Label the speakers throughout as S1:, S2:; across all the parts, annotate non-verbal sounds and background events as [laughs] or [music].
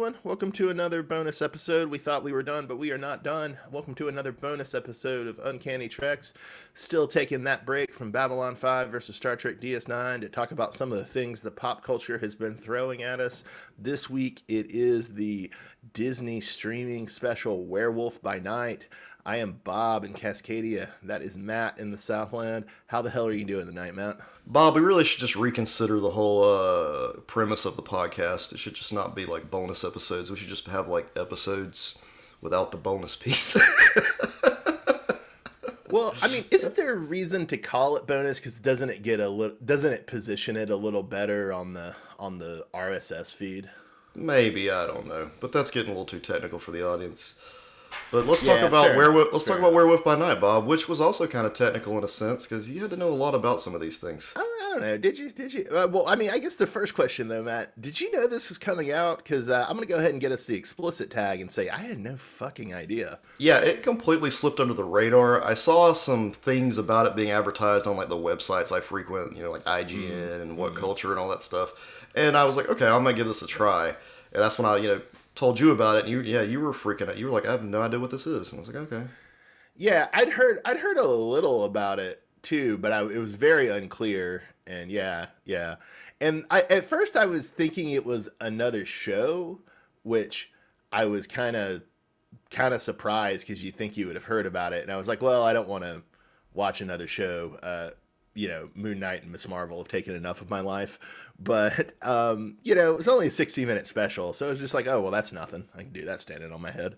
S1: Everyone. Welcome to another bonus episode. We thought we were done, but we are not done. Welcome to another bonus episode of Uncanny Treks. Still taking that break from Babylon 5 versus Star Trek DS9 to talk about some of the things the pop culture has been throwing at us. This week, it is the Disney streaming special Werewolf by Night. I am Bob in Cascadia. That is Matt in the Southland. How the hell are you doing tonight, Matt?
S2: Bob, we really should just reconsider the whole uh, premise of the podcast. It should just not be like bonus episodes. We should just have like episodes without the bonus piece. [laughs]
S1: well, I mean, isn't there a reason to call it bonus? Because doesn't it get a little? Doesn't it position it a little better on the on the RSS feed?
S2: Maybe I don't know, but that's getting a little too technical for the audience. But let's yeah, talk about werewolf. Let's talk about Werewolf by Night, Bob, which was also kind of technical in a sense because you had to know a lot about some of these things.
S1: I, I don't know. Did you? Did you? Uh, well, I mean, I guess the first question though, Matt, did you know this was coming out? Because uh, I'm going to go ahead and get us the explicit tag and say I had no fucking idea.
S2: Yeah, it completely slipped under the radar. I saw some things about it being advertised on like the websites I frequent, you know, like IGN mm-hmm. and What mm-hmm. Culture and all that stuff, and I was like, okay, I'm gonna give this a try. And that's when I, you know, told you about it, and you yeah you were freaking out. You were like, I have no idea what this is. And I was like, okay.
S1: Yeah, I'd heard I'd heard a little about it too, but I, it was very unclear. And yeah, yeah. And I at first I was thinking it was another show, which I was kind of kind of surprised because you think you would have heard about it. And I was like, well, I don't want to watch another show. Uh, you know, Moon Knight and Miss Marvel have taken enough of my life. But, um, you know, it was only a 60 minute special. So it was just like, oh, well, that's nothing. I can do that standing on my head.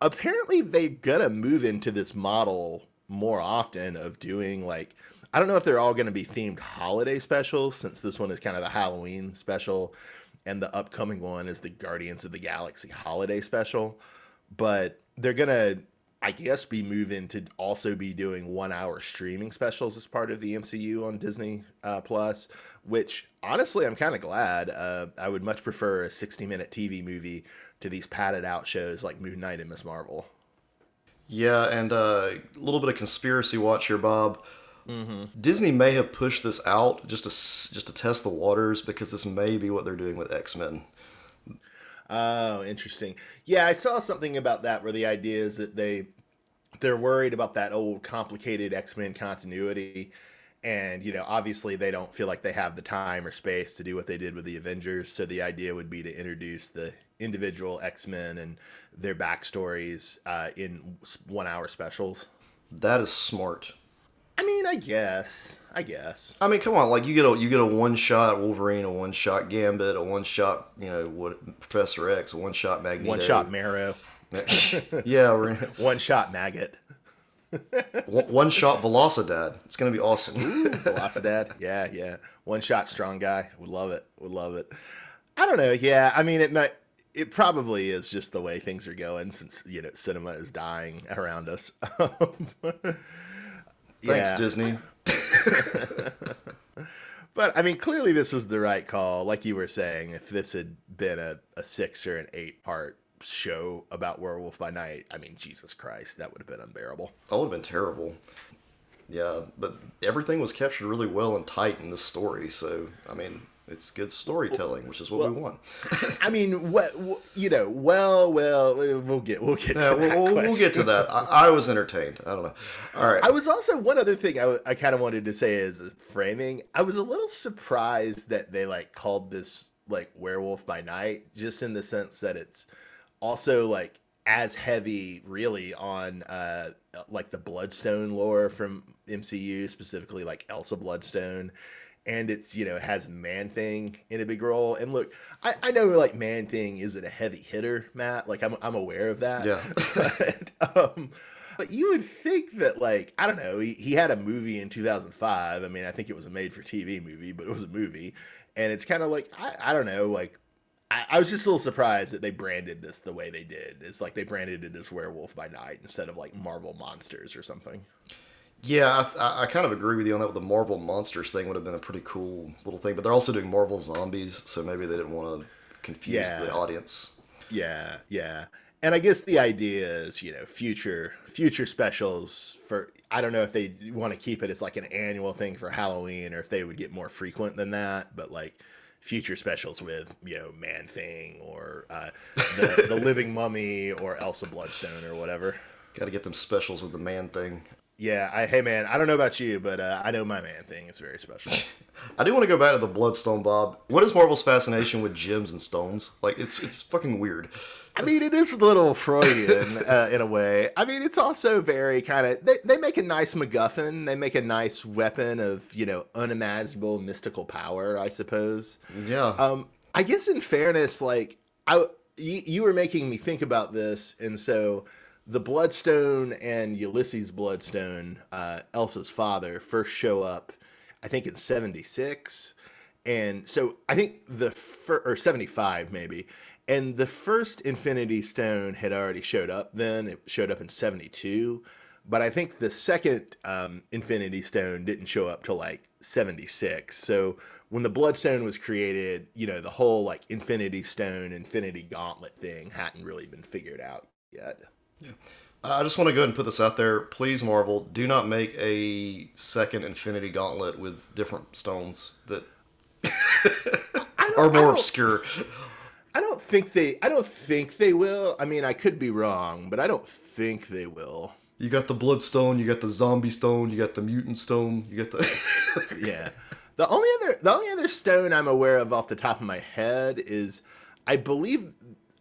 S1: Apparently, they're to move into this model more often of doing like, I don't know if they're all going to be themed holiday specials since this one is kind of the Halloween special and the upcoming one is the Guardians of the Galaxy holiday special. But they're going to I guess be moving to also be doing one hour streaming specials as part of the MCU on Disney uh, Plus, which honestly I'm kind of glad. Uh, I would much prefer a 60 minute TV movie to these padded out shows like Moon Knight and Miss Marvel.
S2: Yeah, and uh, a little bit of conspiracy watch here, Bob. Mm-hmm. Disney may have pushed this out just to just to test the waters because this may be what they're doing with X Men.
S1: Oh, interesting. Yeah, I saw something about that where the idea is that they they're worried about that old complicated X-Men continuity and you know obviously they don't feel like they have the time or space to do what they did with the Avengers so the idea would be to introduce the individual X-Men and their backstories uh, in one hour specials.
S2: That is smart.
S1: I mean, I guess. I guess.
S2: I mean, come on, like you get a you get a one shot Wolverine, a one shot Gambit, a one shot you know what Professor X, a one shot Magneto,
S1: one shot Marrow. [laughs]
S2: yeah, we're [laughs]
S1: one shot maggot.
S2: one shot Velocidad. It's gonna be awesome.
S1: Ooh, Velocidad. [laughs] Yeah, yeah. One shot strong guy. Would love it. Would love it. I don't know. Yeah, I mean it might. It probably is just the way things are going since you know cinema is dying around us.
S2: Thanks, Disney.
S1: but I mean, clearly this was the right call. Like you were saying, if this had been a, a six or an eight part show about Werewolf by Night, I mean, Jesus Christ, that would have been unbearable.
S2: That would have been terrible. Yeah, but everything was captured really well and tight in this story. So, I mean, it's good storytelling, which is what well, we want. [laughs]
S1: I mean, what you know? Well, well, we'll get we'll get yeah, to
S2: that. We'll, we'll, get to that. I, I, was entertained. I don't know. All right.
S1: I was also one other thing I, I kind of wanted to say is framing. I was a little surprised that they like called this like Werewolf by Night, just in the sense that it's also like as heavy really on uh like the bloodstone lore from mcu specifically like elsa bloodstone. And it's you know has man thing in a big role. And look i, I know like man thing isn't a heavy hitter matt. Like i'm, I'm aware of that.
S2: Yeah. [laughs]
S1: But, um, but you would think that like i don't know he, he had a movie in 2005 i mean i think it was a made for tv movie but it was a movie. And it's kind of like I, I don't know like I, I, was just a little surprised that they branded this the way they did. It's like they branded it as Werewolf by Night instead of like Marvel Monsters or something.
S2: Yeah, I, I, kind of agree with you on that. With the Marvel Monsters thing, would have been a pretty cool little thing. But they're also doing Marvel Zombies, so maybe they didn't want to confuse yeah. the audience.
S1: Yeah, yeah. And I guess the idea is, you know, future future specials for. I don't know if they want to keep it as like an annual thing for Halloween, or if they would get more frequent than that. But like future specials with you know Man Thing or uh, the, the Living [laughs] Mummy or Elsa Bloodstone or whatever.
S2: Got to get them specials with the Man Thing.
S1: Yeah, I hey man, I don't know about you, but uh, I know my Man Thing is very special. [laughs]
S2: I do want to go back to the Bloodstone, Bob. What is Marvel's fascination with gems and stones? Like, it's it's fucking weird.
S1: I mean, it is a little Freudian [laughs] uh, in a way. I mean, it's also very kind of they, they make a nice MacGuffin. They make a nice weapon of you know unimaginable mystical power, I suppose.
S2: Yeah.
S1: Um, I guess in fairness, like I you, you were making me think about this, and so the Bloodstone and Ulysses Bloodstone, uh, Elsa's father, first show up, I think in '76, and so I think the fir- or '75 maybe and the first Infinity Stone had already showed up then. It showed up in 72. But I think the second um, Infinity Stone didn't show up till like 76. So when the Bloodstone was created, you know, the whole like Infinity Stone, Infinity Gauntlet thing hadn't really been figured out yet.
S2: Yeah. I just want to go ahead and put this out there. Please, Marvel, do not make a second Infinity Gauntlet with different stones that [laughs] are more obscure.
S1: Think they. I don't think they will. I mean, I could be wrong, but I don't think they will.
S2: You got the Bloodstone, you got the Zombie Stone, you got the Mutant Stone, you got the. [laughs] [laughs]
S1: yeah. The only other the only other stone I'm aware of off the top of my head is, I believe,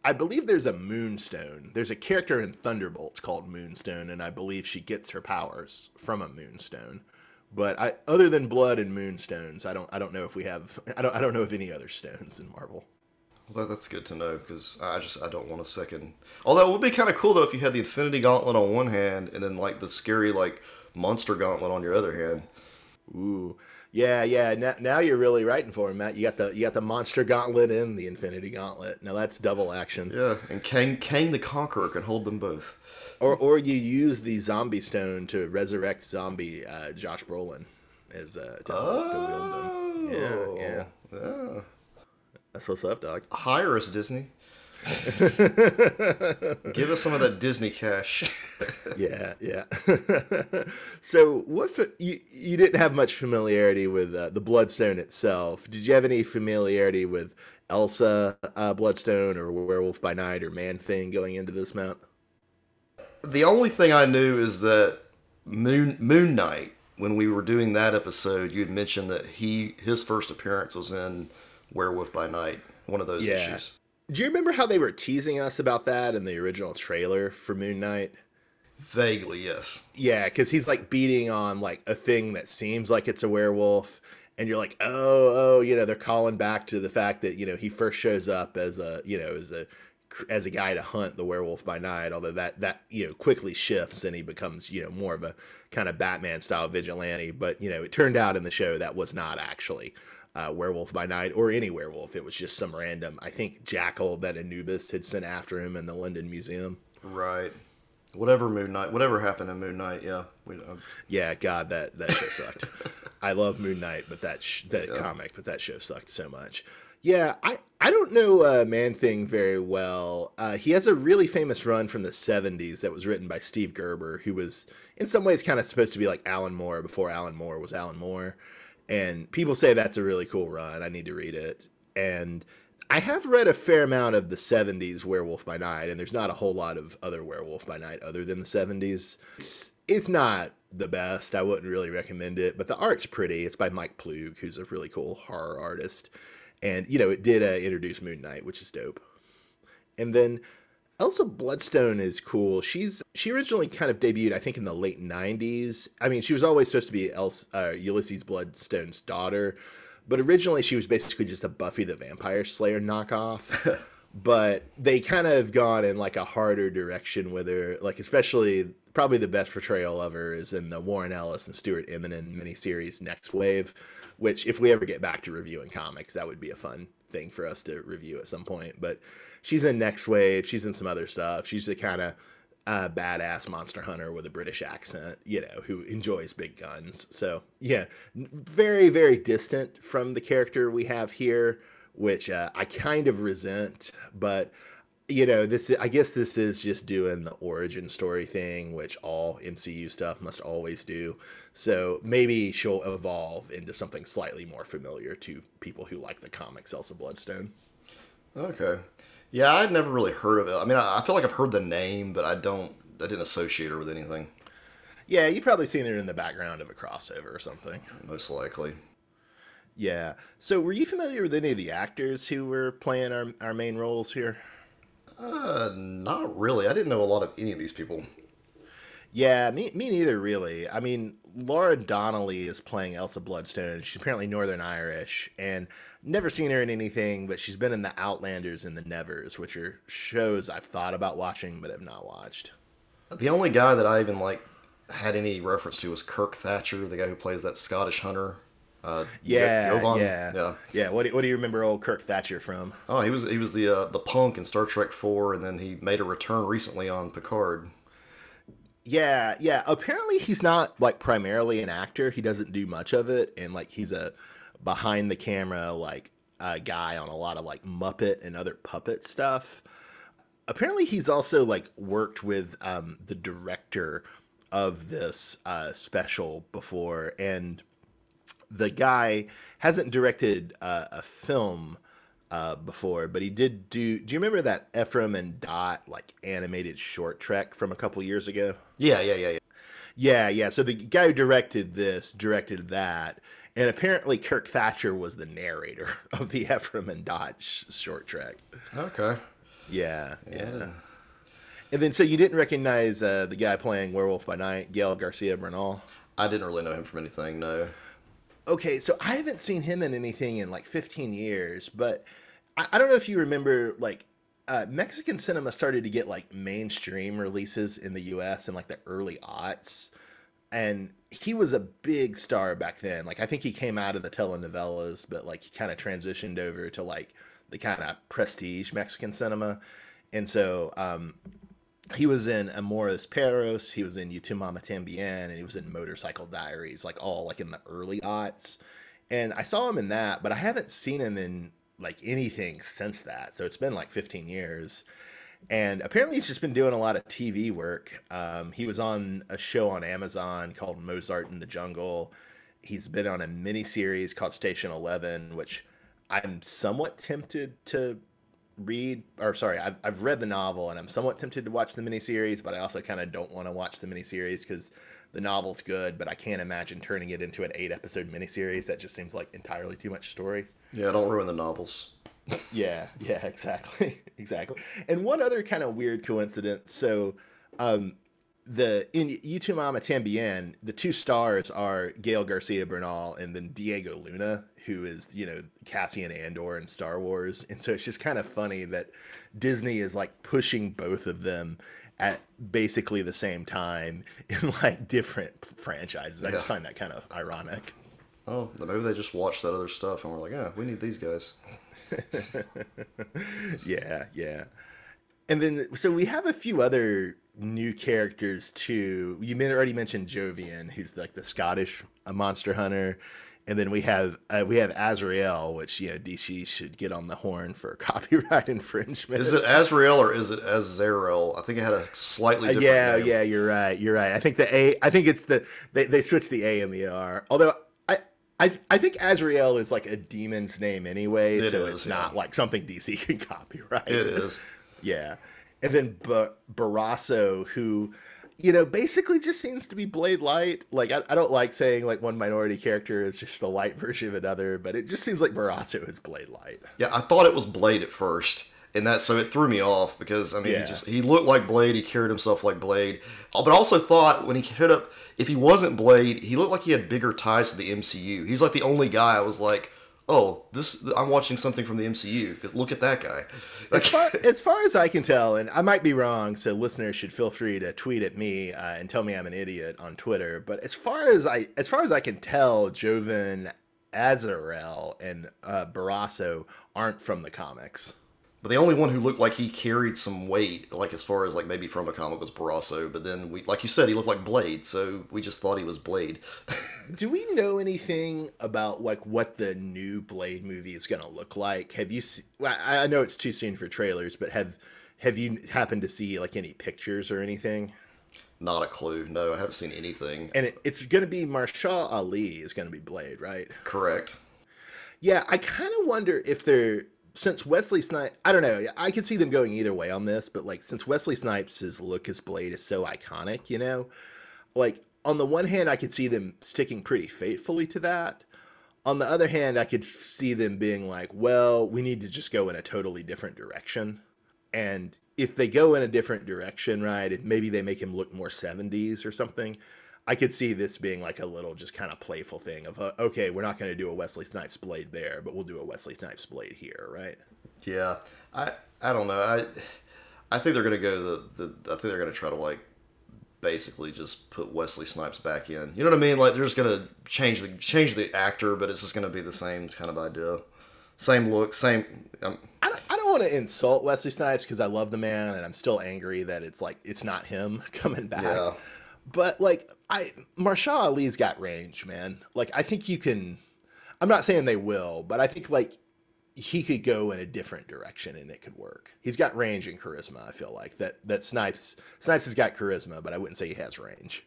S1: I believe there's a Moonstone. There's a character in Thunderbolts called Moonstone, and I believe she gets her powers from a Moonstone. But I, other than blood and moonstones, I don't I don't know if we have I don't I don't know of any other stones in Marvel.
S2: Well, that's good to know because I just I don't want a second. Although it would be kind of cool though if you had the Infinity Gauntlet on one hand and then like the scary like Monster Gauntlet on your other hand.
S1: Ooh, yeah, yeah. Now, now you're really writing for him, Matt. You got the you got the Monster Gauntlet and the Infinity Gauntlet. Now that's double action.
S2: Yeah, and Kang Kang the Conqueror can hold them both.
S1: Or or you use the Zombie Stone to resurrect Zombie uh, Josh Brolin as uh, to, oh. to wield them. Yeah, yeah.
S2: Oh, yeah.
S1: That's what's up, dog.
S2: Hire us, Disney. Give us some of that Disney cash. [laughs]
S1: yeah, yeah. [laughs] so, what you you didn't have much familiarity with uh, the Bloodstone itself? Did you have any familiarity with Elsa uh, Bloodstone or Werewolf by Night or Man Thing going into this mount?
S2: The only thing I knew is that Moon Moon Knight. When we were doing that episode, you had mentioned that he his first appearance was in Werewolf by Night, one of those yeah. issues.
S1: Do you remember how they were teasing us about that in the original trailer for Moon Knight?
S2: Vaguely, yes.
S1: Yeah, because he's like beating on like a thing that seems like it's a werewolf, and you're like, oh, oh, you know, they're calling back to the fact that you know he first shows up as a you know as a as a guy to hunt the werewolf by night although that that you know quickly shifts and he becomes you know more of a kind of batman style vigilante but you know it turned out in the show that was not actually uh, Werewolf by Night or any werewolf. It was just some random. I think Jackal that Anubis had sent after him in the London Museum.
S2: Right. Whatever Moon Knight, whatever happened in Moon Knight, yeah. We, uh...
S1: Yeah, God, that that show sucked. [laughs] I love Moon Knight, but that sh- that yeah. comic, but that show sucked so much. Yeah, I, I don't know uh, Man Thing very well. Uh, he has a really famous run from the 70s that was written by Steve Gerber, who was in some ways kind of supposed to be like Alan Moore before Alan Moore was Alan Moore and people say that's a really cool run. I need to read it. And I have read a fair amount of the 70s Werewolf by Night, and there's not a whole lot of other Werewolf by Night other than the 70s. It's, it's not the best. I wouldn't really recommend it, but the art's pretty. It's by Mike Ploog, who's a really cool horror artist. And, you know, it did uh, introduce Moon Knight, which is dope. And then Elsa Bloodstone is cool. She's she originally kind of debuted, I think, in the late '90s. I mean, she was always supposed to be Elsa, uh, Ulysses Bloodstone's daughter, but originally she was basically just a Buffy the Vampire Slayer knockoff. [laughs] but they kind of gone in like a harder direction with her, like especially probably the best portrayal of her is in the Warren Ellis and Stuart Immonen miniseries Next Wave, which if we ever get back to reviewing comics, that would be a fun thing for us to review at some point. But she's in Next Wave. She's in some other stuff. She's the kind of uh, badass monster hunter with a British accent, you know, who enjoys big guns. So yeah, very very distant from the character we have here, which uh, I kind of resent. But you know, this I guess this is just doing the origin story thing, which all MCU stuff must always do. So maybe she'll evolve into something slightly more familiar to people who like the comics Elsa Bloodstone.
S2: Okay. Yeah, I'd never really heard of it. I mean, I, I feel like I've heard the name, but I don't. I didn't associate her with anything.
S1: Yeah, you probably seen her in the background of a crossover or something.
S2: Most likely.
S1: Yeah. So, were you familiar with any of the actors who were playing our, our main roles here?
S2: Uh, not really. I didn't know a lot of any of these people.
S1: Yeah, me, me neither, really. I mean, Laura Donnelly is playing Elsa Bloodstone. She's apparently Northern Irish, and never seen her in anything, but she's been in the Outlanders and the Nevers, which are shows I've thought about watching but have not watched.
S2: The only guy that I even like had any reference to was Kirk Thatcher, the guy who plays that Scottish hunter. Uh,
S1: Yeah,
S2: Jovan.
S1: yeah,
S2: yeah.
S1: yeah. What do, what do you remember old Kirk Thatcher from?
S2: Oh, he was he was the uh, the punk in Star Trek Four, and then he made a return recently on Picard.
S1: Yeah, yeah. Apparently, he's not like primarily an actor. He doesn't do much of it, and like he's a behind the camera like uh, guy on a lot of like Muppet and other puppet stuff. Apparently, he's also like worked with um, the director of this uh, special before, and the guy hasn't directed uh, a film uh, before, but he did do. Do you remember that Ephraim and Dot like animated short trek from a couple years ago?
S2: Yeah, yeah, yeah, yeah.
S1: Yeah, yeah. So the guy who directed this directed that, and apparently Kirk Thatcher was the narrator [laughs] of the Ephraim and Dot sh- short trek.
S2: Okay.
S1: Yeah, yeah.
S2: Yeah.
S1: And then, so you didn't recognize uh, the guy playing Werewolf by Night, Gael García Bernal?
S2: I didn't really know him from anything. No.
S1: Okay, so I haven't seen him in anything in like 15 years, but I, I don't know if you remember, like, uh, Mexican cinema started to get like mainstream releases in the US in like the early aughts. And he was a big star back then. Like, I think he came out of the telenovelas, but like he kind of transitioned over to like the kind of prestige Mexican cinema. And so, um, he was in Amores Perros, he was in Y Tu Mamá También, and he was in Motorcycle Diaries, like all like in the early aughts. And I saw him in that, but I haven't seen him in like anything since that. So it's been like 15 years. And apparently he's just been doing a lot of TV work. Um, he was on a show on Amazon called Mozart in the Jungle. He's been on a mini series called Station 11, which I'm somewhat tempted to read or sorry I've, I've read the novel and i'm somewhat tempted to watch the miniseries but i also kind of don't want to watch the miniseries because the novel's good but i can't imagine turning it into an eight episode miniseries. That just seems like entirely too much story.
S2: Yeah, don't ruin the novels. [laughs]
S1: yeah yeah exactly [laughs] exactly. And one other kind of weird coincidence so um the in Y Tu Mamá También, the two stars are Gael García Bernal and then Diego Luna, who is, you know, Cassian Andor in Star Wars. And so it's just kind of funny that Disney is like pushing both of them at basically the same time [laughs] in like different franchises. I just find that kind of ironic.
S2: Oh, maybe they just watched that other stuff and were like, yeah, we need these guys. [laughs]
S1: yeah, yeah. And then, so we have a few other new characters too. You already mentioned Jovan, who's like the Scottish monster hunter, and then we have uh, we have Azrael, which you know DC should get on the horn for [laughs] copyright infringement.
S2: Is it Azrael or is it Azrael? I think it had a slightly
S1: Uh, yeah,
S2: name.
S1: yeah, you're right. You're right. I think the A. I think it's the they they switched the A and the R. Although I. I, I think Azrael is like a demon's name anyway,
S2: It
S1: so
S2: is,
S1: it's
S2: yeah.
S1: not like something DC can [laughs] copyright.
S2: It is.
S1: Yeah. And then Bar- Barrasso, who, you know, basically just seems to be Blade Light. Like, I, I don't like saying like one minority character is just the light [laughs] version of another, but it just seems like Barrasso is Blade Light.
S2: Yeah, I thought it was Blade at first, and that so it threw me off because I mean,
S1: Yeah.
S2: he just he looked like Blade, he carried himself like Blade, Uh, but I also thought when he showed up, if he wasn't Blade, he looked like he had bigger ties to the MCU. He's like the only guy I was like, oh, this I'm watching something from the MCU because look at that guy. Like,
S1: As far, [laughs] as far as I can tell, and I might be wrong, so listeners should feel free to tweet at me uh, and tell me I'm an idiot on Twitter. But as far as I, as far as I can tell, Jovan Azarel and uh, Barrasso aren't from the comics.
S2: But the only one who looked like he carried some weight, like as far as like maybe from a comic, was Barrasso. But then we, like you said, he looked like Blade, so we just thought he was Blade. [laughs]
S1: Do we know anything about like what the new Blade movie is going to look like? Have you? Well, I know it's too soon for trailers, but have have you happened to see like any pictures or anything?
S2: Not a clue. No, I haven't seen anything.
S1: And it, it's going to be Mahershala Ali is going to be Blade, right?
S2: Correct.
S1: Yeah, I kind of wonder if they're since Wesley Snipes. I don't know. I could see them going either way on this, but like since Wesley Snipes' look as Blade is so iconic, you know, like on the one hand, I could see them sticking pretty faithfully to that. On the other hand, I could see them being like, well, we need to just go in a totally different direction. And if they go in a different direction, right, maybe they make him look more 70s or something. I could see this being like a little just kind of playful thing of, uh, okay, we're not going to do a Wesley Snipes blade there, but we'll do a Wesley Snipes blade here, right?
S2: Yeah, I I don't know. I I think they're gonna go the, the I think they're gonna try to like basically just put Wesley Snipes back in. You know what I mean? Like they're just gonna change the change the actor, but it's just gonna be the same kind of idea, same look, same. Um,
S1: I don't, I don't want to insult Wesley Snipes because I love the man and I'm still angry that it's like it's not him [laughs] coming back.
S2: Yeah.
S1: But like I Mahershala Ali's got range, man. Like I think you can I'm not saying they will, but I think like he could go in a different direction and it could work. He's got range and charisma, I feel like. That that Snipes Snipes has got charisma, but I wouldn't say he has range.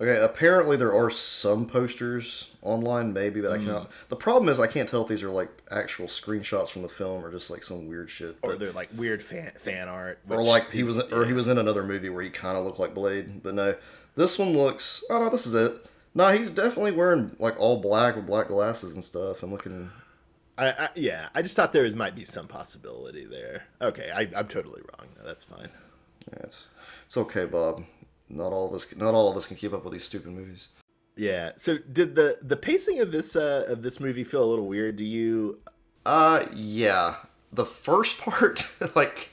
S2: Okay, apparently there are some posters online, maybe, but I
S1: Mm.
S2: cannot. The problem is I can't tell if these are like actual screenshots from the film or just like some weird shit.
S1: Or they're like weird fan fan art.
S2: or like he was,
S1: is-
S2: or he was in another movie where he kind of looked like Blade. But no, this one looks. Oh no, this is it. No, he's definitely wearing like all black with black glasses and stuff. I'm looking.
S1: I, I, yeah, I just thought there was, might be some possibility there. Okay, I, I'm totally wrong. That's fine.
S2: Yeah, it's it's okay, Bob. Not all of us. Not all of us can keep up with these stupid movies.
S1: Yeah. So did the the pacing of this uh, of this movie feel a little weird to you?
S2: Uh, yeah. The first [laughs] part, like,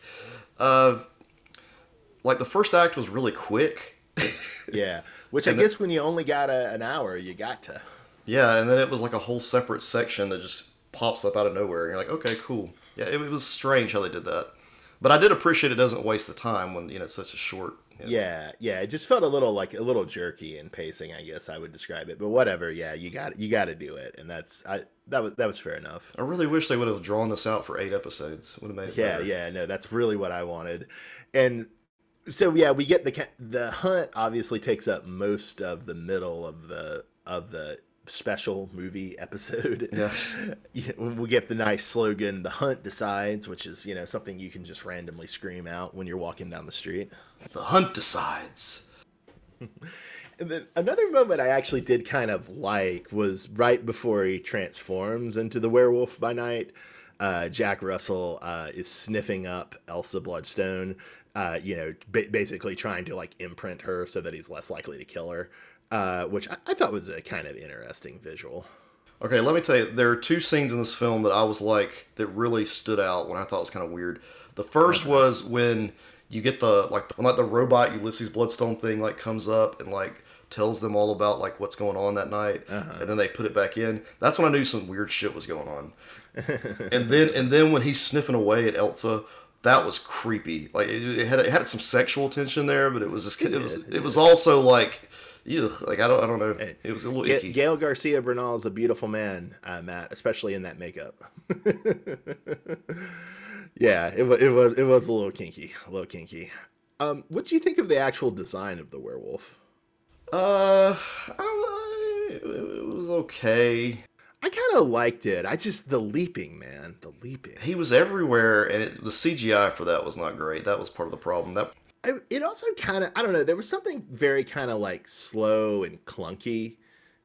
S2: uh, like the first act was really quick. [laughs]
S1: Yeah. Which I guess when you only got a, an hour, you got to.
S2: Yeah, and then it was like a whole separate section that just pops up out of nowhere, and you're like, okay, cool. Yeah, it, it was strange how they did that, but I did appreciate it doesn't waste the time when you know it's such a short.
S1: Yeah, yeah. It just felt a little like a little jerky in pacing. I guess I would describe it. But whatever. Yeah, you got you got to do it, and that's I that was that was fair enough.
S2: I really wish they would have drawn this out for eight episodes. Would have made it
S1: Yeah,
S2: better.
S1: yeah, no, that's really what I wanted. And so yeah, we get the the hunt obviously takes up most of the middle of the of the special movie episode.
S2: Yeah. [laughs]
S1: We get the nice slogan "The hunt decides," which is, you know, something you can just randomly scream out when you're walking down the street.
S2: The hunt decides. [laughs]
S1: And then another moment I actually did kind of like was right before he transforms into the werewolf by night. Uh, Jack Russell uh, is sniffing up Elsa Bloodstone, uh, you know, ba- basically trying to like imprint her so that he's less likely to kill her, uh, which I-, I thought was a kind of interesting visual.
S2: Okay, let me tell you, there are two scenes in this film that I was like that really stood out when I thought was kind of weird. The 1st was when you get the like when like the robot Ulysses Bloodstone thing like comes up and like tells them all about like what's going on that night, and then they put it back in. That's when I knew some weird shit was going on. [laughs] and then and then when he's sniffing away at Elsa. That was creepy. Like it, it had it had some sexual tension there, but it was just it, was
S1: did, it
S2: it was also like, ugh, like I don't I don't know. It was a little icky.
S1: Gael García Bernal is a beautiful man, uh, Matt, especially in that makeup. [laughs] yeah, it was it was it was a little kinky, a little kinky. Um, what do you think of the actual design of the werewolf?
S2: Uh, I, it it was okay.
S1: I kind of liked it. I just the leaping, man, the leaping.
S2: He was everywhere, and it, the CGI for that was not great. That was part of the problem. That
S1: I, it also kind of I don't know. There was something very kind of like slow and clunky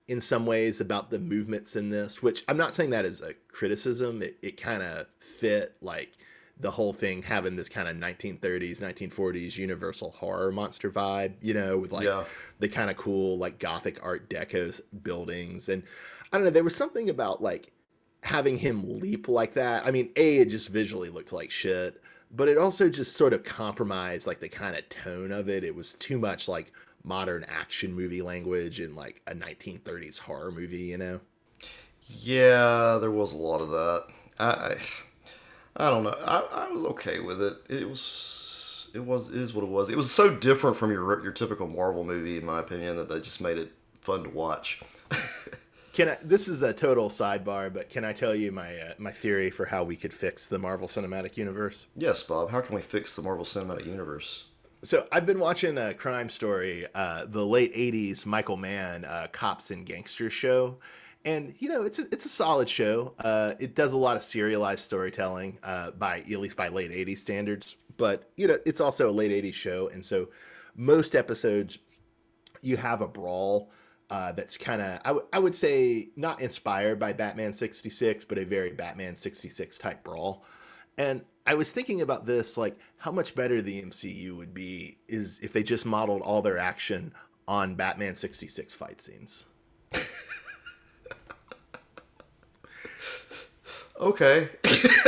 S1: in some ways about the movements in this, which I'm not saying that as a criticism. It, it kind of fit like the whole thing having this kind of 1930s, 1940s universal horror monster vibe, you know, with like
S2: Yeah.
S1: the kind of cool like gothic art deco buildings and I don't know, there was something about like having him leap like that. I mean, A, it just visually looked like shit, but it also just sort of compromised like the kind of tone of it. It was too much like modern action movie language in like a 1930s horror movie, you know?
S2: yeah, there was a lot of that. I I, I don't know. I, I was okay with it. It was it was it is what it was. It was so different from your your typical Marvel movie, in my opinion, that they just made it fun to watch. [laughs]
S1: Can I, this is a total sidebar, but can I tell you my uh, my theory for how we could fix the Marvel Cinematic Universe?
S2: Yes, Bob. How can we fix the Marvel Cinematic Universe?
S1: So I've been watching a crime story, uh, the late '80s Michael Mann uh, cops and gangsters show, and you know it's a, it's a solid show. Uh, it does a lot of serialized storytelling uh, by at least by late '80s standards, but you know it's also a late '80s show, and so most episodes you have a brawl uh, that's kind of I, w- I would say not inspired by Batman 66, but a very Batman 66 type brawl. And I was thinking about this, like how much better the MCU would be is if they just modeled all their action on Batman 66 fight scenes.
S2: Okay.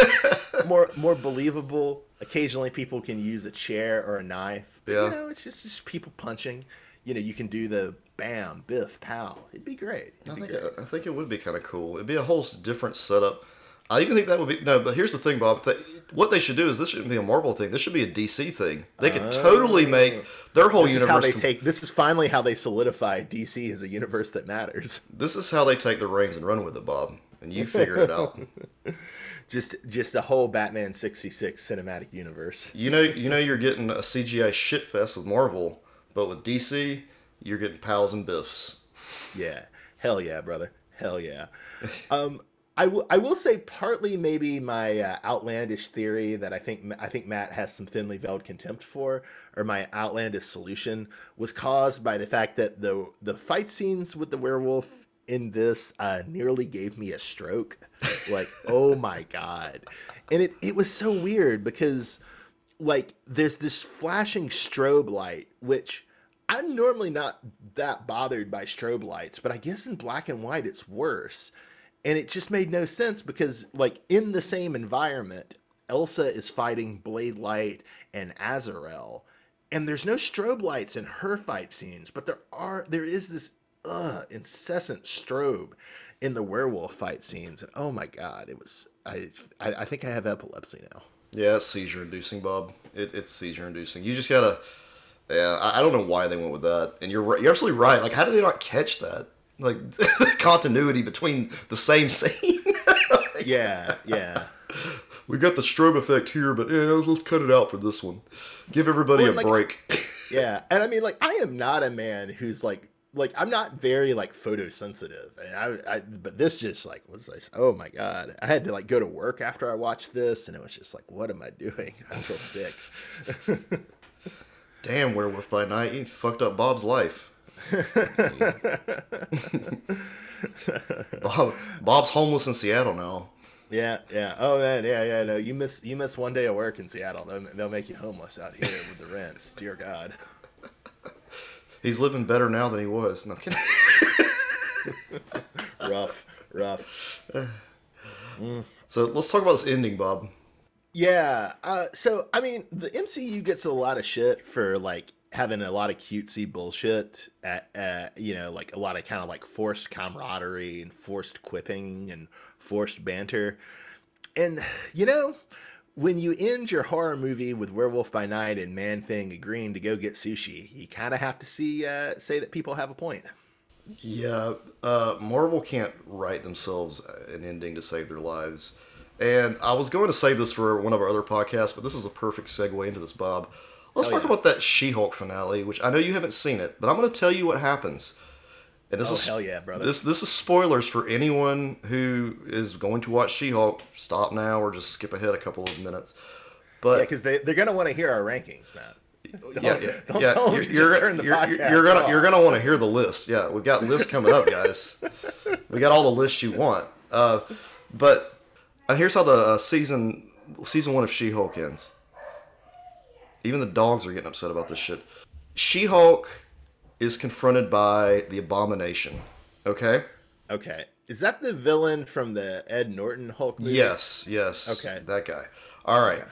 S2: [laughs]
S1: more more believable. Occasionally, people can use a chair or a knife. But,
S2: Yeah.
S1: You know, it's just just people punching. You know, you can do the bam, biff, pow. It'd be great. It'd
S2: I
S1: be
S2: think
S1: great.
S2: I think it would be kind of cool. It'd be a whole different setup. I even think that would be no. But here's the thing, Bob. Th- what they should do is this shouldn't be a Marvel thing. This should be a DC thing. They could totally oh. make their whole
S1: Oh. This is how
S2: universe.
S1: they
S2: com-
S1: take. This is finally how they solidify DC as a universe that matters. [laughs]
S2: this is how they take the reins and run with it, Bob. And you figured it out. [laughs]
S1: Just just a whole Batman sixty six cinematic universe.
S2: You know, you know, you're getting a CGI shitfest with Marvel, but with DC, you're getting pals and biffs.
S1: Yeah, hell yeah, brother, hell yeah. Um, I will I will say partly maybe my uh, outlandish theory that I think I think Matt has some thinly veiled contempt for, or my outlandish solution was caused by the fact that the the fight scenes with the werewolf in this uh, nearly gave me a stroke. Like, oh my god, and it it was so weird because like there's this flashing strobe light which i'm normally not that bothered by strobe lights but i guess in black and white it's worse. And it just made no sense because like in the same environment elsa is fighting blade light and azarel and there's no strobe lights in her fight scenes but there are there is this uh incessant strobe in the werewolf fight scenes and oh my god it was i i, I think i have epilepsy now
S2: Yeah, it's seizure inducing, Bob. It, it's seizure inducing. You just gotta. Yeah, I, I don't know why they went with that. And you're you're absolutely right. Like, how did they not catch that? Like [laughs] continuity between the same scene. [laughs]
S1: yeah yeah
S2: we got the strobe effect here, but yeah, let's, let's cut it out for this one. Give everybody
S1: Well,
S2: a
S1: like-
S2: break. [laughs]
S1: yeah and i mean like i am not a man who's like like i'm not very like photosensitive and I, I but this just like was like oh my god. I had to like go to work after i watched this and it was just like what am i doing? [laughs] I feel sick. [laughs]
S2: Damn, Werewolf by Night, you fucked up Bob's life. [laughs] Bob, Bob's homeless in Seattle now.
S1: yeah yeah. Oh man yeah yeah no you miss you miss one day of work in seattle they'll, they'll make you homeless out here with the rents dear god
S2: He's living better now than he was. No I'm kidding. [laughs]
S1: rough rough [sighs]
S2: So let's talk about this ending, Bob.
S1: Yeah. Uh, so I mean, the MCU gets a lot of shit for like having a lot of cutesy bullshit. At, uh, you know, like a lot of kind of like forced camaraderie and forced quipping and forced banter. And you know, when you end your horror movie with Werewolf by Night and Man Thing agreeing to go get sushi, you kind of have to see uh, say that people have a point.
S2: Yeah, uh, Marvel can't write themselves an ending to save their lives. And I was going to save this for one of our other podcasts, but this is a perfect segue into this, Bob. Let's talk
S1: yeah.
S2: about that She-Hulk finale, which I know you haven't seen it, but I'm going to tell you what happens. And this
S1: Oh,
S2: is
S1: hell yeah, brother.
S2: This this is spoilers for anyone who is going to watch She-Hulk. Stop now or just skip ahead a couple of minutes. But
S1: because they they're gonna want to hear our rankings, Matt.
S2: yeah, [laughs] yeah,
S1: don't
S2: yeah.
S1: tell
S2: you're,
S1: to
S2: you're,
S1: just turn the
S2: you're-
S1: podcast
S2: you're gonna you're gonna want to hear the list. Yeah, we've got lists coming up, guys. [laughs] we got all the lists you want. Uh, but uh, here's how the uh, season season one of She-Hulk ends. Even the dogs are getting upset about this shit. She-Hulk is confronted by the Abomination. Okay.
S1: Okay, is that the villain from the Ed Norton Hulk movie?
S2: Yes, yes.
S1: Okay.
S2: That guy. All right.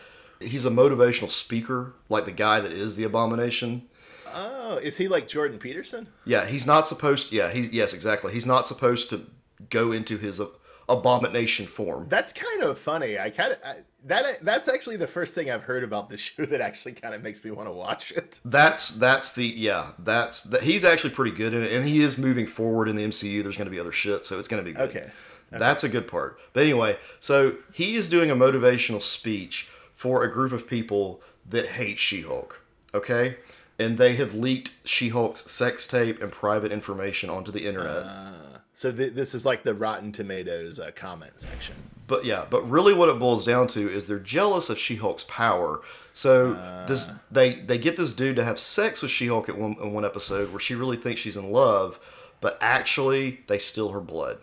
S2: He's a motivational speaker, like the guy that is the abomination.
S1: Oh, is he like Jordan Peterson?
S2: Yeah, he's not supposed. Yeah, he's yes, exactly. He's not supposed to go into his abomination form.
S1: That's kind of funny. I kind of that that's actually the first thing I've heard about the [laughs] show that actually kind of makes me want to watch it.
S2: That's that's the yeah that's that he's actually pretty good in it, and he is moving forward in the MCU. There's going to be other shit, so it's going to be good.
S1: Okay.
S2: That's a good part. But anyway, so he is doing a motivational speech for a group of people that hate She-Hulk. Okay, and they have leaked She-Hulk's sex tape and private information onto the internet. Uh.
S1: So th- this is like the Rotten Tomatoes uh, comment section.
S2: But yeah, but really what it boils down to is they're jealous of She-Hulk's power. So this they they get this dude to have sex with She-Hulk at one in one episode where she really thinks she's in love, but actually they steal her blood.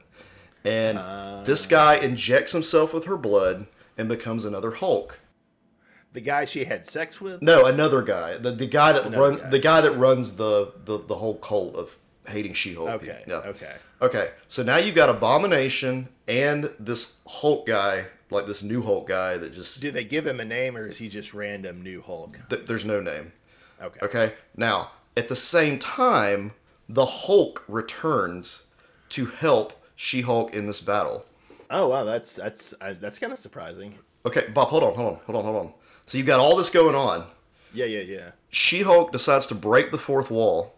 S2: And this guy injects himself with her blood and becomes another Hulk.
S1: The guy she had sex with.
S2: No, another guy. The the guy that
S1: Another
S2: run
S1: guy.
S2: the guy that runs the the, the whole cult of hating She-Hulk.
S1: Okay.
S2: Yeah.
S1: Okay.
S2: Okay, so now you've got Abomination and this Hulk guy, like this new Hulk guy that just
S1: Do they give him a name or is he just random new Hulk?
S2: th- there's no name.
S1: Okay.
S2: Okay, now at the same time, the Hulk returns to help She-Hulk in this battle.
S1: Oh wow, that's that's uh, that's kind of surprising.
S2: Okay, Bob, hold on, hold on, hold on, hold on. So you've got all this going on.
S1: Yeah, yeah, yeah.
S2: She-Hulk decides to break the fourth wall,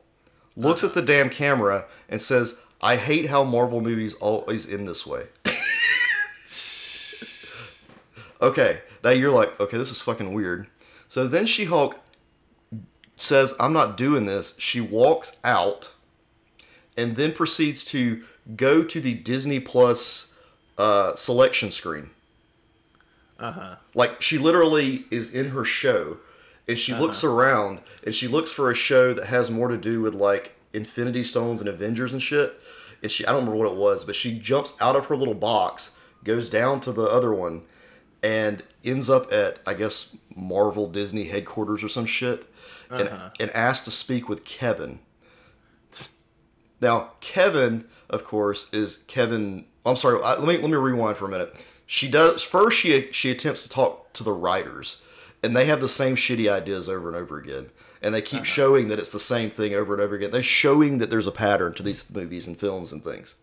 S2: looks at the damn camera, and says, "I hate how Marvel movies always end this way." [laughs] okay, now you're like, okay, this is fucking weird. So then She-Hulk says, "I'm not doing this." She walks out, and then proceeds to go to the Disney Plus uh, selection screen. Uh huh. Like she literally is in her show and she looks uh-huh. around and she looks for a show that has more to do with like Infinity Stones and Avengers and shit. And she I don't remember what it was, but she jumps out of her little box, goes down to the other one, and ends up at I guess Marvel Disney headquarters or some shit, and, uh-huh. and asked to speak with Kevin. Now, Kevin, of course, is Kevin. I'm sorry. I- Let me let me rewind for a minute. She does first. She she attempts to talk to the writers, and they have the same shitty ideas over and over again. And they keep uh-huh. showing that it's the same thing over and over again. They're showing that there's a pattern to these movies and films and things.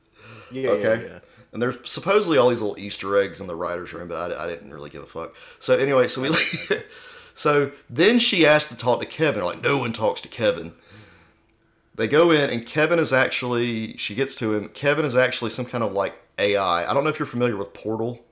S1: Yeah,
S2: Okay.
S1: yeah, yeah.
S2: And there's supposedly all these little Easter eggs in the writers' room, but I, I didn't really give a fuck. So anyway, so we, [laughs] so then she asked to talk to Kevin. Like no one talks to Kevin. They go in, and Kevin is actually. She gets to him. Kevin is actually some kind of like AI. I don't know if you're familiar with Portal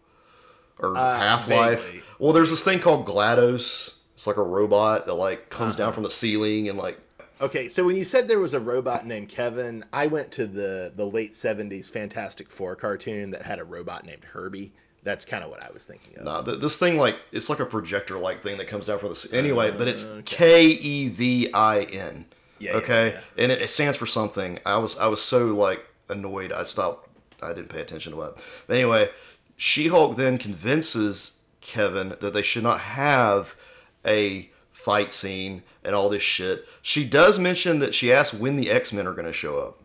S2: or uh, Half Life.
S1: vaguely.
S2: Well, there's this thing called GLaDOS. It's like a robot that like comes down uh-huh. from the ceiling and like
S1: Okay, so when you said there was a robot named Kevin, I went to the the late '70s Fantastic Four cartoon that had a robot named Herbie. That's kind of what I was thinking of.
S2: Nah, th- this thing like it's like a projector like thing that comes down from the anyway, but it's K E V I N.
S1: Yeah, yeah,
S2: Okay,
S1: yeah.
S2: and it, it stands for something. I was I was so like annoyed. I stopped. I didn't pay attention to it. But anyway, She Hulk then convinces Kevin that they should not have a fight scene and all this shit. She does mention that she asked when the X Men are going to show up.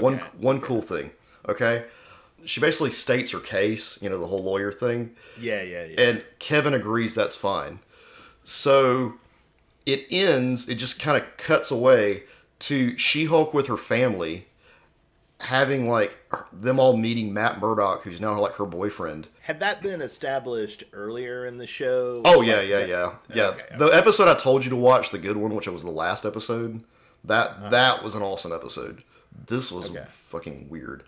S2: One one cool thing. Okay. She basically states her case, you know, the whole lawyer thing.
S1: Yeah, yeah, yeah.
S2: And Kevin agrees that's fine. So it ends, it just kind of cuts away to She Hulk with her family having like them all meeting Matt Murdock, who's now like her boyfriend.
S1: Had that been established earlier in the show?
S2: Oh, yeah,
S1: Like
S2: yeah,
S1: that-
S2: yeah. Yeah.
S1: Okay,
S2: The episode I told you to watch, the good one, which was the last episode, that uh-huh. that was an awesome episode. This was
S1: Okay.
S2: fucking weird.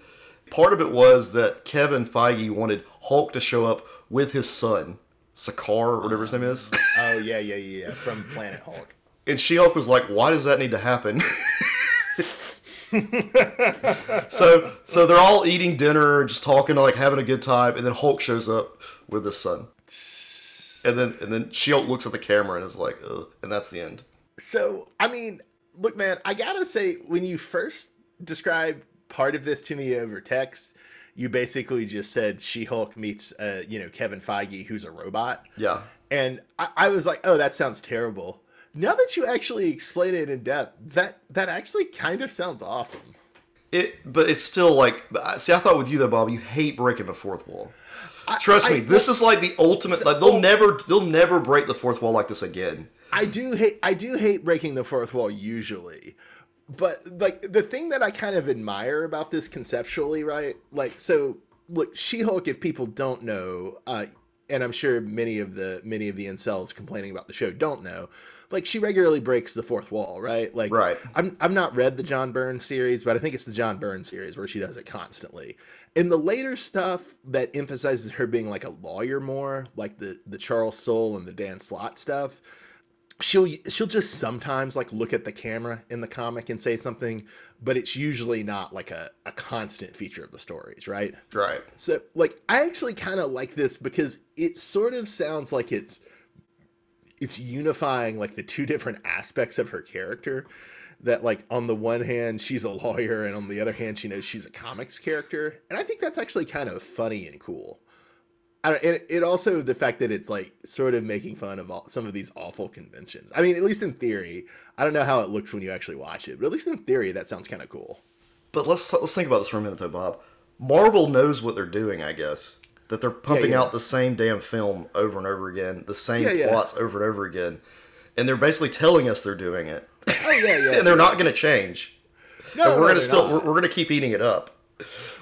S2: Part of it was that Kevin Feige wanted Hulk to show up with his son, Skaar, or whatever his name is.
S1: Oh yeah, yeah, yeah, yeah. From Planet Hulk.
S2: And She Hulk was like, "Why does that need to happen?" [laughs] [laughs] so, so they're all eating dinner, just talking, like having a good time, and then Hulk shows up with his son, and then and then She looks at the camera and is like, Ugh, and that's the end.
S1: So, I mean, look, man, I gotta say, when you first described part of this to me over text, you basically just said She-Hulk meets, uh, you know, Kevin Feige, who's a robot,
S2: Yeah,
S1: and I, I was like, oh, that sounds terrible. Now that you actually explain it in depth, that that actually kind of sounds awesome.
S2: it, but it's still like, see, I thought with you though, Bob, you hate breaking the fourth wall.
S1: I-
S2: Trust
S1: I-
S2: me, this is like the ultimate. Like they'll never, they'll never break the fourth wall like this again.
S1: I do hate I do hate breaking the fourth wall usually. But like the thing that I kind of admire about this conceptually, right? Like so look, She-Hulk. If people don't know, uh, and I'm sure many of the many of the incels complaining about the show don't know, like she regularly breaks the fourth wall, right? Like,
S2: Right.
S1: I'm I've not read the John Byrne series, but I think it's the John Byrne series where she does it constantly. In the later stuff that emphasizes her being like a lawyer more, like the the Charles Soule and the Dan Slott stuff, she'll she'll just sometimes like look at the camera in the comic and say something, but it's usually not like a, a constant feature of the stories, right?
S2: Right.
S1: So, like, I actually kind of like this because it sort of sounds like it's it's unifying like the two different aspects of her character. That like on the one hand she's a lawyer, and on the other hand she knows she's a comics character, and I think that's actually kind of funny and cool. I don't, and it also the fact that it's like sort of making fun of all, some of these awful conventions. I mean, at least in theory, I don't know how it looks when you actually watch it, but at least in theory, that sounds kind of cool.
S2: But let's let's think about this for a minute, though, Bob. Marvel knows what they're doing, I guess. That they're pumping
S1: yeah.
S2: out the same damn film over and over again, the same
S1: Yeah, yeah.
S2: plots over and over again, and they're basically telling us they're doing it,
S1: Oh yeah, yeah. [laughs]
S2: and they're not going to change.
S1: no,
S2: And we're
S1: no,
S2: going to still we're, we're going to keep eating it up.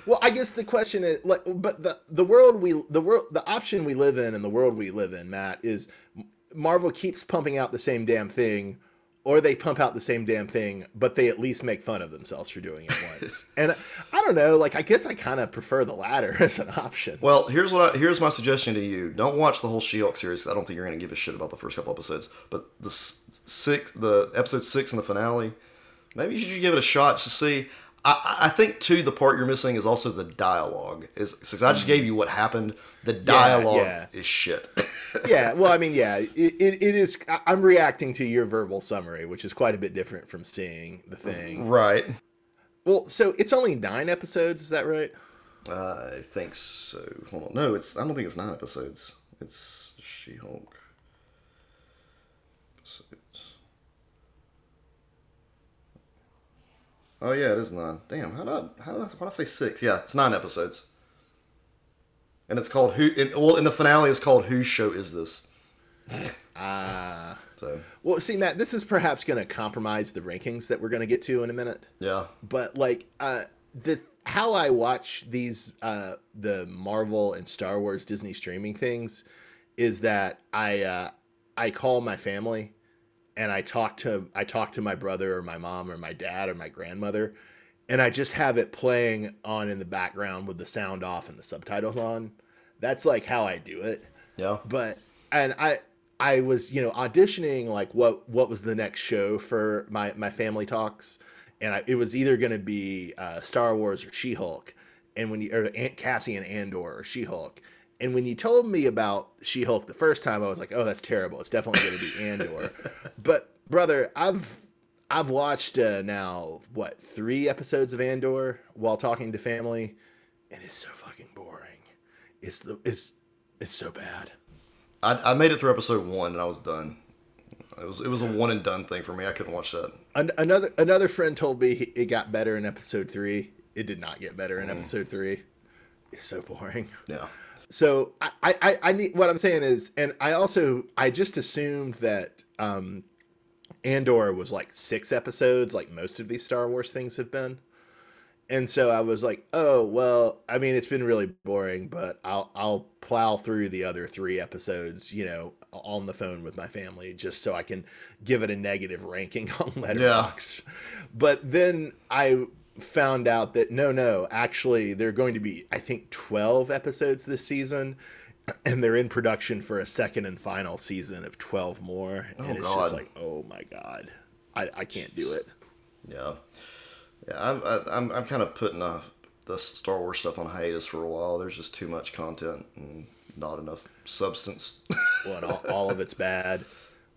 S1: Well, I guess the question is like, but the the world we the world the option we live in and the world we live in, Matt, is Marvel keeps pumping out the same damn thing, or they pump out the same damn thing, but they at least make fun of themselves for doing it once. [laughs] and I don't know, like I guess I kind of prefer the latter [laughs] as an option.
S2: Well, here's what I, here's my suggestion to you: don't watch the whole She-Hulk series. I don't think you're going to give a shit about the first couple episodes, but the six, the episode six and the finale, maybe you should give it a shot to see. I, I think too the part you're missing is also the dialogue. Is since I just mm-hmm. gave you what happened, the dialogue
S1: yeah.
S2: is shit. [laughs]
S1: yeah, well, I mean, yeah, it, it, it is. I'm reacting to your verbal summary, which is quite a bit different from seeing the thing.
S2: right.
S1: Well, so it's only nine episodes, is that right?
S2: I think so. Hold on. No, it's. I don't think it's nine episodes. It's She-Hulk. Episodes. Oh yeah, it is nine. Damn, how did I, how did I, why did I say six? Yeah, it's nine episodes. And it's called who? It, well, in the finale, it's called Whose Show Is This? [laughs]
S1: Ah.
S2: So
S1: Well, see, Matt, this is perhaps going to compromise the rankings that we're going to get to in a minute.
S2: yeah,
S1: But like, uh, the how I watch these uh, the Marvel and Star Wars Disney streaming things is that I uh, I call my family and I talk to I talk to my brother or my mom or my dad or my grandmother, and I just have it playing on in the background with the sound off and the subtitles on. That's like how I do it
S2: yeah.
S1: but and i i was you know auditioning like what what was the next show for my my family talks and I, it was either going to be uh, star wars or she-hulk and when you or Aunt Cassian Andor or she-hulk and when you told me about she-hulk the first time i was like oh that's terrible it's definitely going to be andor [laughs] but brother i've i've watched uh, now what three episodes of andor while talking to family and it's so fucking boring it's the it's it's so bad
S2: I, I made it through episode one and I was done. It was it was a one and done thing for me. I couldn't watch that.
S1: An- another another friend told me he- it got better in episode three. It did not get better in episode three. It's so boring.
S2: Yeah.
S1: So I, I, I- need what I'm saying is, and I also I just assumed that um, Andor was like six episodes, like most of these Star Wars things have been. And so I was like, oh well, I mean it's been really boring, but I'll I'll plow through the other three episodes, you know, on the phone with my family just so I can give it a negative ranking [laughs] on Letterboxd. But then I found out that no, no, actually they're going to be I think 12 episodes this season [clears throat] and they're in production for a second and final season of 12 more and
S2: Oh,
S1: it's
S2: God.
S1: just like, oh my god. I, I can't do it.
S2: Yeah, yeah. I'm I'm I'm kind of putting uh, the Star Wars stuff on hiatus for a while. There's just too much content and not enough substance.
S1: Well, and all, [laughs] all of it's bad.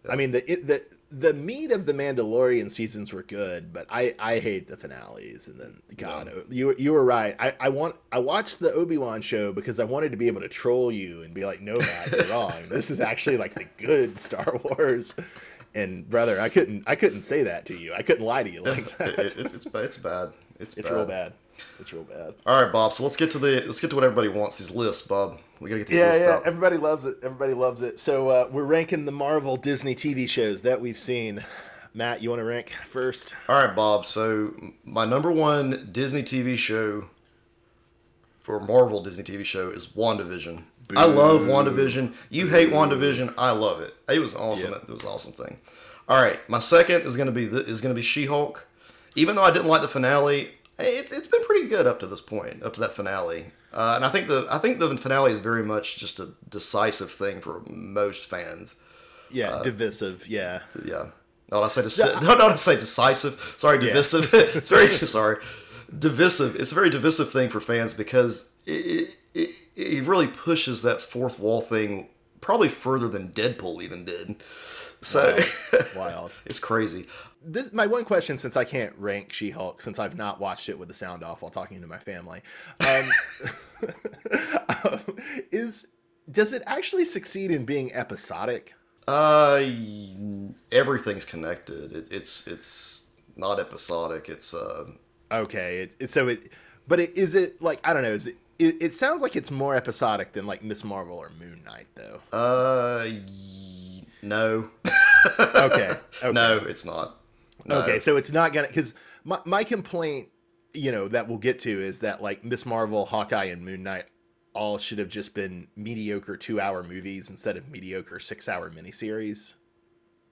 S1: I mean, the it, the the meat of the Mandalorian seasons were good, but I I hate the finales. And then God, you you were right. I I want I watched the Obi Wan show because I wanted to be able to troll you and be like, no, Matt, you're [laughs] wrong. This is actually like the good Star Wars. And brother, I couldn't I couldn't say that to you. I couldn't lie to you like [laughs] that.
S2: it, it's it's it's bad. It's
S1: It's
S2: bad.
S1: real bad. It's real bad.
S2: All right, Bob. So let's get to the let's get to what everybody wants. These lists, Bob. We gotta get these
S1: Yeah,
S2: lists
S1: yeah. Everybody loves it. Everybody loves it. So uh, we're ranking the Marvel Disney TV shows that we've seen. Matt, you want to rank first?
S2: All right, Bob. So my number one Disney TV show for Marvel Disney TV show is WandaVision. I love WandaVision. You hate WandaVision. I love it. It was awesome.
S1: Yep.
S2: It was an awesome thing. All right, my second is gonna be the, is gonna be She-Hulk. Even though I didn't like the finale, it's it's been pretty good up to this point, up to that finale. Uh, and I think the I think the finale is very much just a decisive thing for most fans.
S1: Yeah, divisive. Yeah.
S2: Yeah. No, I say deci- no, not to say decisive. Sorry, divisive. [laughs] it's very [laughs] sorry, divisive. It's a very divisive thing for fans because it, it, it really pushes that fourth wall thing probably further than Deadpool even did. So [laughs]
S1: Wild.
S2: it's crazy.
S1: This my one question since I can't rank She-Hulk since I've not watched it with the sound off while talking to my family. Um, [laughs] um, is does it actually succeed in being episodic?
S2: Uh, everything's connected. It, it's it's not episodic. It's uh,
S1: Okay, it, it- so it, but it, is it like I don't know? Is it, it? It sounds like it's more episodic than like Miss Marvel or Moon Knight, though.
S2: uh, no, [laughs]
S1: Okay, okay.
S2: no, it's not. No.
S1: Okay, so it's not gonna because my my complaint, you know, that we'll get to is that like Miss Marvel, Hawkeye, and Moon Knight all should have just been mediocre two hour movies instead of mediocre six hour miniseries.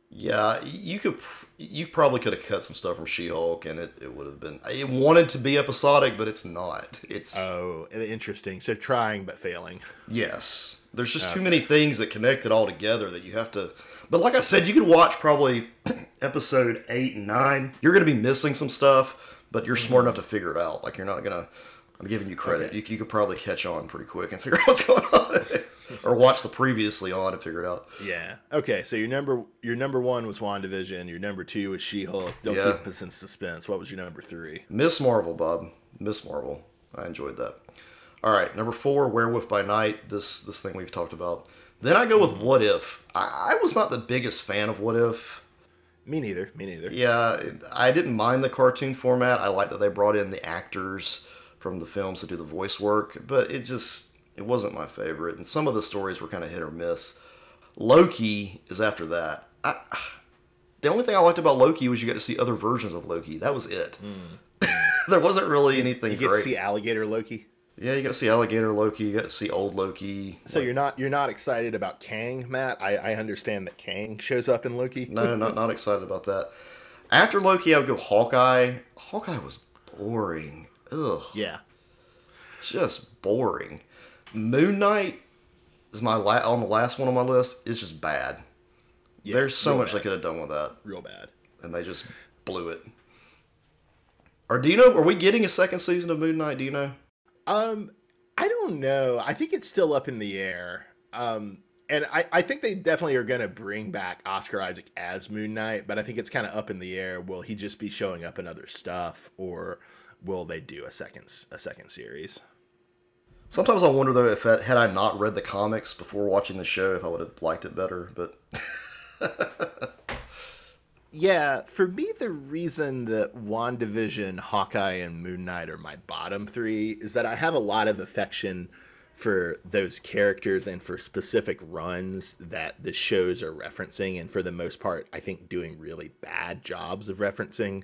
S2: Yeah, you could. You probably could have cut some stuff from She-Hulk, and it, it would have been. It wanted to be episodic, but it's not. It's
S1: Oh, interesting. So trying but failing.
S2: yes. There's just too many things that connect it all together that you have to. But like I said, you could watch probably [clears throat] episode eight and nine. You're gonna be missing some stuff, but you're smart mm-hmm. enough to figure it out. Like you're not gonna. I'm giving you credit.
S1: Okay.
S2: You, you could probably catch on pretty quick and [laughs] figure out what's going on, [laughs] or watch the previously on and figure it out.
S1: Yeah. Okay. So your number your number one was WandaVision. Your number two was She Hulk. Don't
S2: Yeah.
S1: keep us in suspense. What was your number three?
S2: Miss Marvel, Bob. Miss Marvel. I enjoyed that. All right, number four, Werewolf by Night. This this thing we've talked about. Then I go with What If. I, I was not the biggest fan of What If.
S1: Me neither. Me neither.
S2: Yeah, I didn't mind the cartoon format. I like that they brought in the actors from the films to do the voice work, but it just it wasn't my favorite. And some of the stories were kind of hit or miss. Loki is after that. I, [sighs] the only thing I liked about Loki was you got to see other versions of Loki. That was it. Hmm. [laughs] there wasn't really anything
S1: You get to see alligator Loki.
S2: Yeah, you got to see alligator Loki. You got to see old Loki.
S1: So you're not you're not excited about Kang, Matt? I, I understand that Kang shows up in Loki.
S2: no, not not excited about that. After Loki, I would go Hawkeye. Hawkeye was boring. Ugh,
S1: Yeah.
S2: just boring. Moon Knight is my la- on the last one on my list. Is just bad.
S1: yeah
S2: There's so much
S1: bad.
S2: they could have done with that,
S1: real bad.
S2: and they just blew it. Or do you know? Are we getting a second season of Moon Knight? Do you know?
S1: Um, I don't know. I think it's still up in the air. Um, and I, I think they definitely are going to bring back Oscar Isaac as Moon Knight, but I think it's kind of up in the air. Will he just be showing up in other stuff, or will they do a second a second series?
S2: Sometimes I wonder though if that, had I not read the comics before watching the show, if I would have liked it better. But [laughs]
S1: Yeah, for me, the reason that WandaVision, Hawkeye, and Moon Knight are my bottom three is that I have a lot of affection for those characters and for specific runs that the shows are referencing, and for the most part, I think doing really bad jobs of referencing.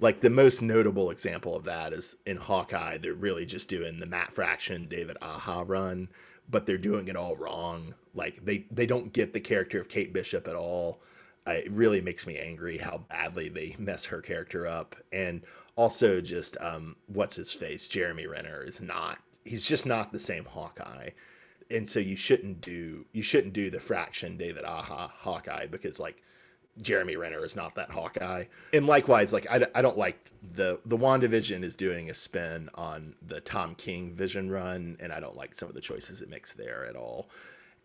S1: Like the most notable example of that is in Hawkeye, they're really just doing the Matt Fraction, David Aja run, but they're doing it all wrong. Like they they don't get the character of Kate Bishop at all. It really makes me angry how badly they mess her character up, and also just um, what's his face, Jeremy Renner is not. He's just not the same Hawkeye, and so you shouldn't do you shouldn't do the Fraction David Aja Hawkeye because like Jeremy Renner is not that Hawkeye. And likewise, like I, I don't like the the WandaVision is doing a spin on the Tom King Vision run, and I don't like some of the choices it makes there at all.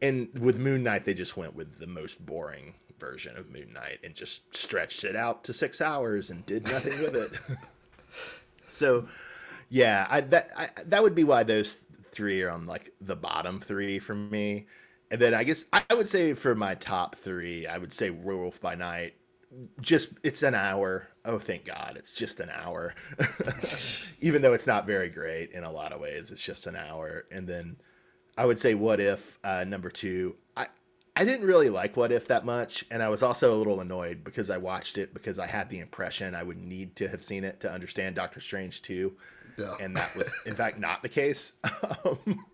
S1: And with Moon Knight, they just went with the most boring version of Moon Knight and just stretched it out to six hours and did nothing with it. [laughs] so, yeah, I, that I, that would be why those three are on like the bottom three for me. And then I guess I would say for my top three, I would say Werewolf by Night. Just it's an hour. Oh, thank God, it's just an hour. [laughs] Even though it's not very great in a lot of ways, it's just an hour. And then I would say What If uh, number two. I I didn't really like What If that much, and I was also a little annoyed because I watched it because I had the impression I would need to have seen it to understand Doctor Strange two.
S2: Yeah.
S1: and that was in fact not the case. [laughs] Um,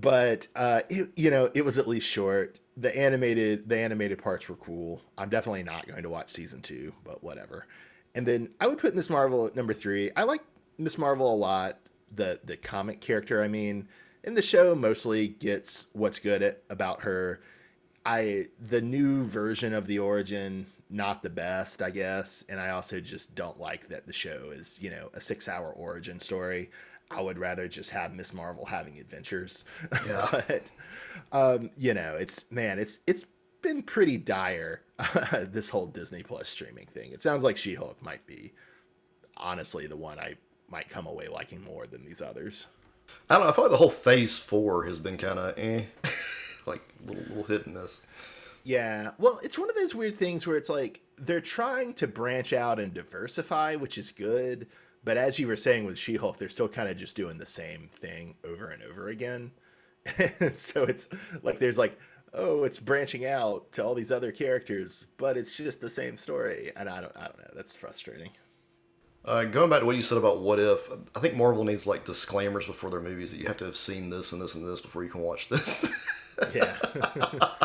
S1: but uh, it, you know, it was at least short. The animated the animated parts were cool. I'm definitely not going to watch season two, but whatever. And then I would put Miss Marvel at number three. I like Miss Marvel a lot. The the comic character, I mean, and the show mostly gets what's good at, about her. I the new version of the origin not the best, I guess, and I also just don't like that the show is you know a six hour origin story. I would rather just have Miss Marvel having adventures. [laughs]
S2: Yeah.
S1: but um, you know, it's man, it's it's been pretty dire [laughs] this whole Disney Plus streaming thing. It sounds like She Hulk might be honestly the one I might come away liking more than these others.
S2: I don't know. I feel like the whole Phase Four has been kind of eh, [laughs] like little little hit and miss.
S1: Yeah. Well, it's one of those weird things where it's like they're trying to branch out and diversify, which is good. But as you were saying with She Hulk, they're still kind of just doing the same thing over and over again. And [laughs] so it's like there's like, oh, it's branching out to all these other characters, but it's just the same story. And I don't I don't know. That's frustrating.
S2: Uh, going back to what you said about what if, I think Marvel needs like disclaimers before their movies that you have to have seen this and this and this before you can watch this. [laughs]
S1: Yeah. [laughs]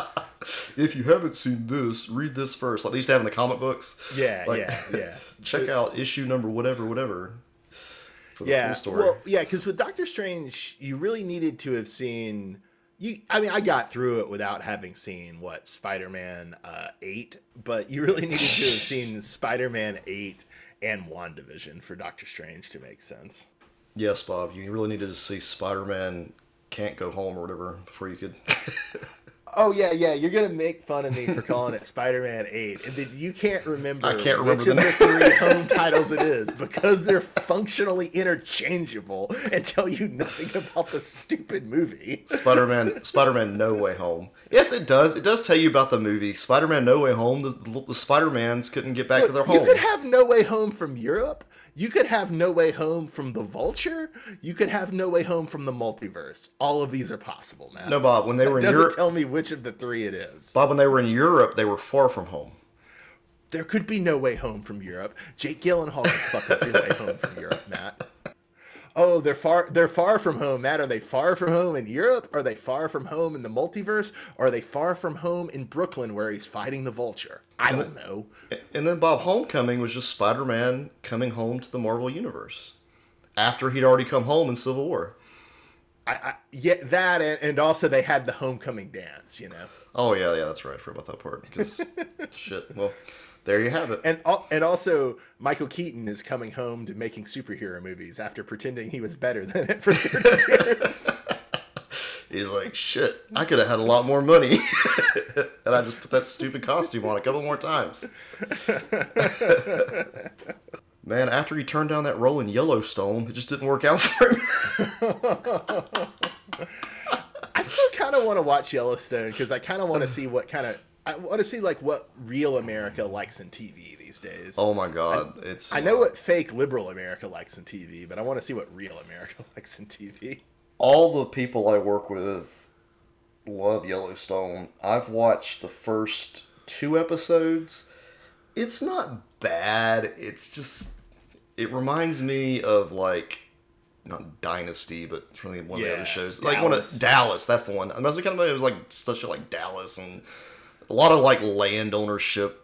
S2: if you haven't seen this, read this first. Like they used to have in the comic books.
S1: yeah,
S2: Like,
S1: yeah, [laughs] yeah.
S2: Check out issue number whatever, whatever. For the
S1: yeah
S2: story.
S1: well yeah because with doctor strange you really needed to have seen you i mean i got through it without having seen what spider-man uh 8 but you really needed to have seen spider-man 8 and wandavision for doctor strange to make sense.
S2: Yes, Bob, you really needed to see Spider-Man can't go home or whatever before you could. [laughs]
S1: oh yeah yeah you're gonna make fun of me for calling it spider-man 8 and then you can't remember
S2: I can't remember
S1: which
S2: the
S1: of the three [laughs] home titles it is because they're functionally interchangeable and tell you nothing about the stupid movie
S2: Spider-Man, Spider-Man No Way Home. Yes, it does. It does tell you about the movie Spider-Man No Way Home. The, the Spider-Mans couldn't get back to their
S1: Look, you
S2: home.
S1: could have No Way Home from Europe. You could have No Way Home from the Vulture. You could have No Way Home from the multiverse. All of these are possible, man.
S2: no, Bob. When they were in
S1: doesn't
S2: Europe,
S1: tell me which of the three it is.
S2: Bob, when they were in Europe, they were far from home.
S1: There could be No Way Home from Europe. Jake Gyllenhaal could fucking [laughs] No Way Home from Europe, Matt. Oh, they're far. They're far from home, Matt. Are they far from home in Europe? Are they far from home in the multiverse? Or are they far from home in Brooklyn, where he's fighting the Vulture? I don't know.
S2: And then Bob Homecoming was just Spider-Man coming home to the Marvel universe after he'd already come home in Civil War.
S1: I, I yeah, that and, and also they had the homecoming dance, you know.
S2: Oh yeah, yeah, that's right. I forgot about that part because [laughs] shit. Well, there you have it.
S1: And and also Michael Keaton is coming home to making superhero movies after pretending he was better than it for 30 [laughs] years.
S2: He's like, shit, I could have had a lot more money. [laughs] and I just put that stupid costume on a couple more times. [laughs] Man, after he turned down that role in Yellowstone, it just didn't work out for him.
S1: I still kind of want to watch Yellowstone because I kind of want to [sighs] see what kind of I want to see like what real America likes in TV these days.
S2: oh my god, it's
S1: I know what fake liberal America likes in TV, but I want to see what real America [laughs] likes in TV.
S2: all the people I work with love Yellowstone. I've watched the first two episodes. It's not bad. It's just it reminds me of like not Dynasty, but it's really one of the other shows. Like one of
S1: Dallas.
S2: Dallas. That's the one. I was kind of it was like such a like Dallas and a lot of like land ownership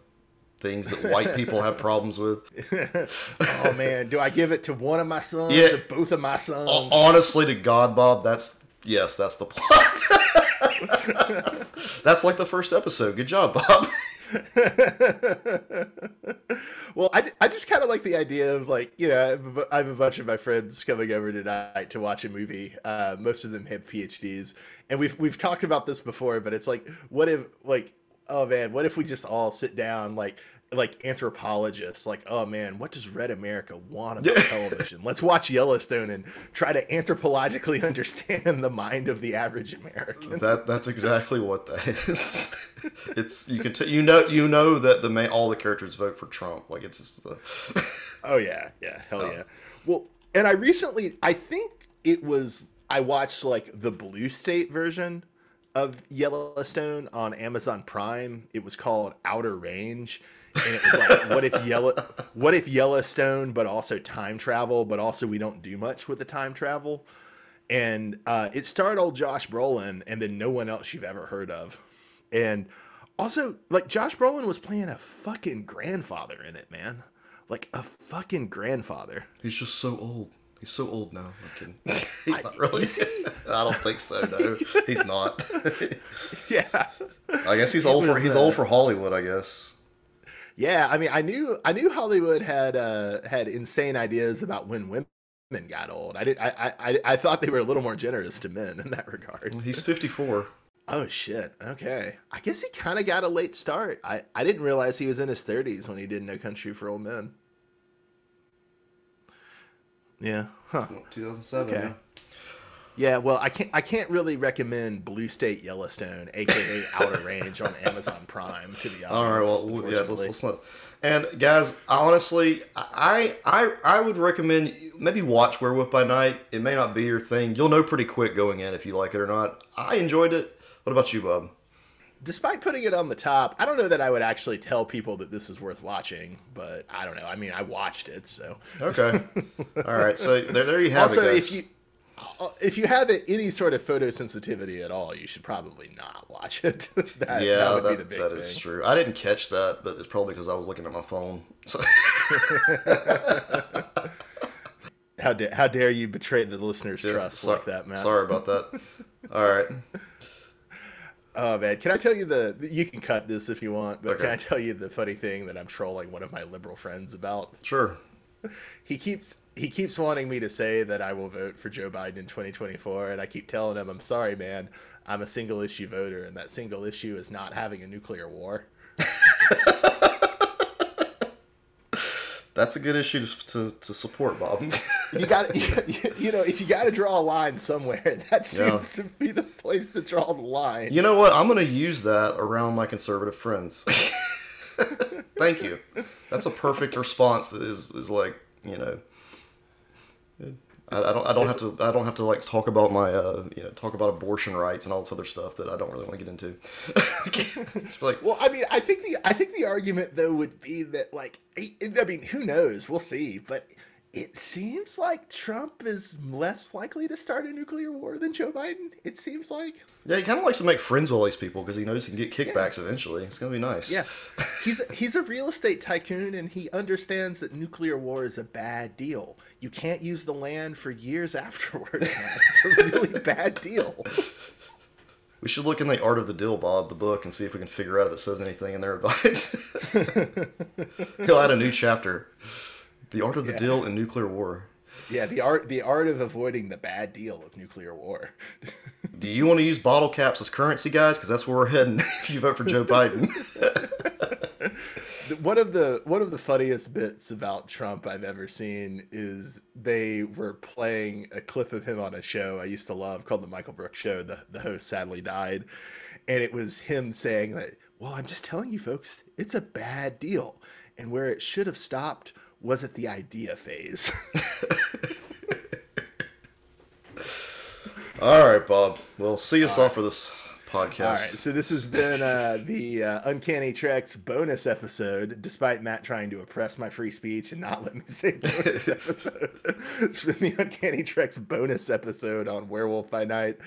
S2: things that white people have problems with. [laughs]
S1: oh man, do I give it to one of my sons
S2: Yeah.
S1: both of my sons?
S2: Honestly, to God, Bob, that's yes, that's the plot. [laughs] that's like the first episode. Good job, Bob. [laughs]
S1: well, I, I just kind of like the idea of like you know I have, a, I have a bunch of my friends coming over tonight to watch a movie. Uh, most of them have PhDs, and we've we've talked about this before. But it's like, what if like oh man, what if we just all sit down like like anthropologists, like oh man, what does Red America want about [laughs] television? Let's watch Yellowstone and try to anthropologically [laughs] understand the mind of the average American.
S2: that that's exactly what that is. [laughs] it's you can t- you know you know that the main, all the characters vote for Trump. Like it's just the
S1: Oh yeah, yeah, hell
S2: Oh.
S1: yeah. Well, and I recently, I think it was I watched like the Blue State version of Yellowstone on Amazon Prime. It was called Outer Range, and it was like, what if Yellow, what if Yellowstone, but also time travel, but also we don't do much with the time travel. And uh, it starred old Josh Brolin, and then no one else you've ever heard of, and also like Josh Brolin was playing a fucking grandfather in it, man, like a fucking grandfather.
S2: He's just so old. He's so old now. I'm kidding. [laughs] [laughs] He's not really.
S1: is he? [laughs]
S2: I don't think so. No, he's not.
S1: Yeah.
S2: I guess he's
S1: It
S2: old for he's
S1: uh,
S2: old for Hollywood. I guess.
S1: Yeah, I mean, I knew I knew Hollywood had uh, had insane ideas about when women got old. I did I, I I- I thought they were a little more generous to men in that regard.
S2: He's 54.
S1: Oh shit. Okay. I guess he kind of got a late start. I I didn't realize he was in his 30s when he did No Country for Old Men. Yeah. Huh.
S2: 2007.
S1: Okay.
S2: yeah.
S1: Yeah, well, I can't I can't really recommend Blue State Yellowstone, aka [laughs] Outer Range on Amazon Prime to be honest,
S2: All right. Well, yeah. Let's, let's not. And guys, honestly, I I I would recommend maybe watch Werewolf by Night. It may not be your thing. You'll know pretty quick going in if you like it or not. I enjoyed it. What about you, Bob?
S1: Despite putting it on the top, I don't know that I would actually tell people that this is worth watching, but I don't know. I mean, I watched it, so.
S2: Okay. [laughs] All right. So there, there you have
S1: also,
S2: it, Also,
S1: if you uh, if you have any sort of photosensitivity at all, you should probably not watch it. [laughs] that,
S2: yeah,
S1: that would
S2: that,
S1: be the big
S2: that is true. I didn't catch that, but it's probably because I was looking at my phone. So [laughs]
S1: How dare how dare you betray the listeners' trust
S2: so-
S1: like that, man?
S2: Sorry about that. All right.
S1: Oh man, can I tell you the? You can cut this if you want, but can I tell you the funny thing that I'm trolling one of my liberal friends about?
S2: Sure. [laughs]
S1: He keeps he keeps wanting me to say that I will vote for Joe Biden in 2024, and I keep telling him, I'm sorry, man. I'm a single issue voter, and that single issue is not having a nuclear war. [laughs]
S2: That's a good issue to, to, support, Bob. [laughs]
S1: You got you, you know if you got to draw a line somewhere, [laughs] that seems to be the place to draw the line.
S2: you know what? I'm going to use that around my conservative friends. [laughs] Thank you. That's a perfect response. That is is like you know. I, I don't. I don't have to. I don't have to like talk about my. Uh, you know, talk about abortion rights and all this other stuff that I don't really want to get into. [laughs] Just be like,
S1: Well, I mean, I think the I think the argument though would be that like I mean, who knows? We'll see, but it seems like Trump is less likely to start a nuclear war than Joe Biden. It seems like.
S2: yeah, he kind of likes to make friends with all these people because he knows he can get kickbacks eventually. It's gonna be nice.
S1: Yeah, [laughs] he's he's a real estate tycoon, and he understands that nuclear war is a bad deal. You can't use the land for years [laughs] afterwards. It's a really [laughs] bad deal.
S2: We should look in the Art of the Deal, Bob, the book, and see if we can figure out if it says anything in there about it. He'll add a new chapter. The Art of the
S1: Yeah.
S2: Deal in Nuclear War.
S1: Yeah, the art the art of avoiding the bad deal of nuclear war. [laughs]
S2: Do you want to use bottle caps as currency, guys? Because that's where we're heading [laughs] if you vote for Joe Biden.
S1: one of the one of the funniest bits about Trump I've ever seen is they were playing a clip of him on a show I used to love called the Michael Brooks Show. The the host sadly died, and it was him saying that, "Well, I'm just telling you, folks, it's a bad deal, and where it should have stopped was it the idea phase." [laughs]
S2: All right, Bob. Well, see us off for this podcast.
S1: All right, so this has been uh, the uh, Uncanny Treks bonus episode. Despite Matt trying to oppress my free speech and not let me say [laughs] bonus episode, it's been the Uncanny Treks bonus episode on Werewolf by Night.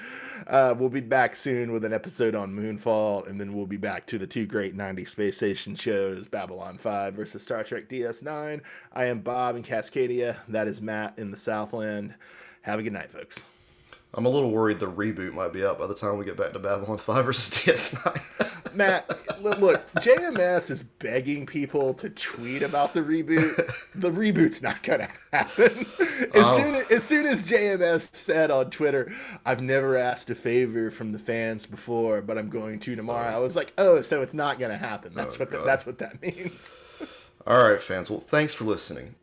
S1: Uh, we'll be back soon with an episode on Moonfall, and then we'll be back to the two great 90 space station shows Babylon 5 versus Star Trek DS9. I am Bob in Cascadia. That is Matt in the Southland. Have a good night, folks.
S2: I'm a little worried the reboot might be out by the time we get back to Babylon [laughs] 5 versus DS9. [laughs]
S1: Matt, look, JMS is begging people to tweet about the reboot. [laughs] The reboot's not gonna happen. As
S2: Oh.
S1: soon as, as soon as JMS said on Twitter, "I've never asked a favor from the fans before, but I'm going to tomorrow," oh. I was like, "Oh, so it's not gonna happen." That's
S2: Oh,
S1: what the, that's what that means.
S2: All right, fans. Well, thanks for listening.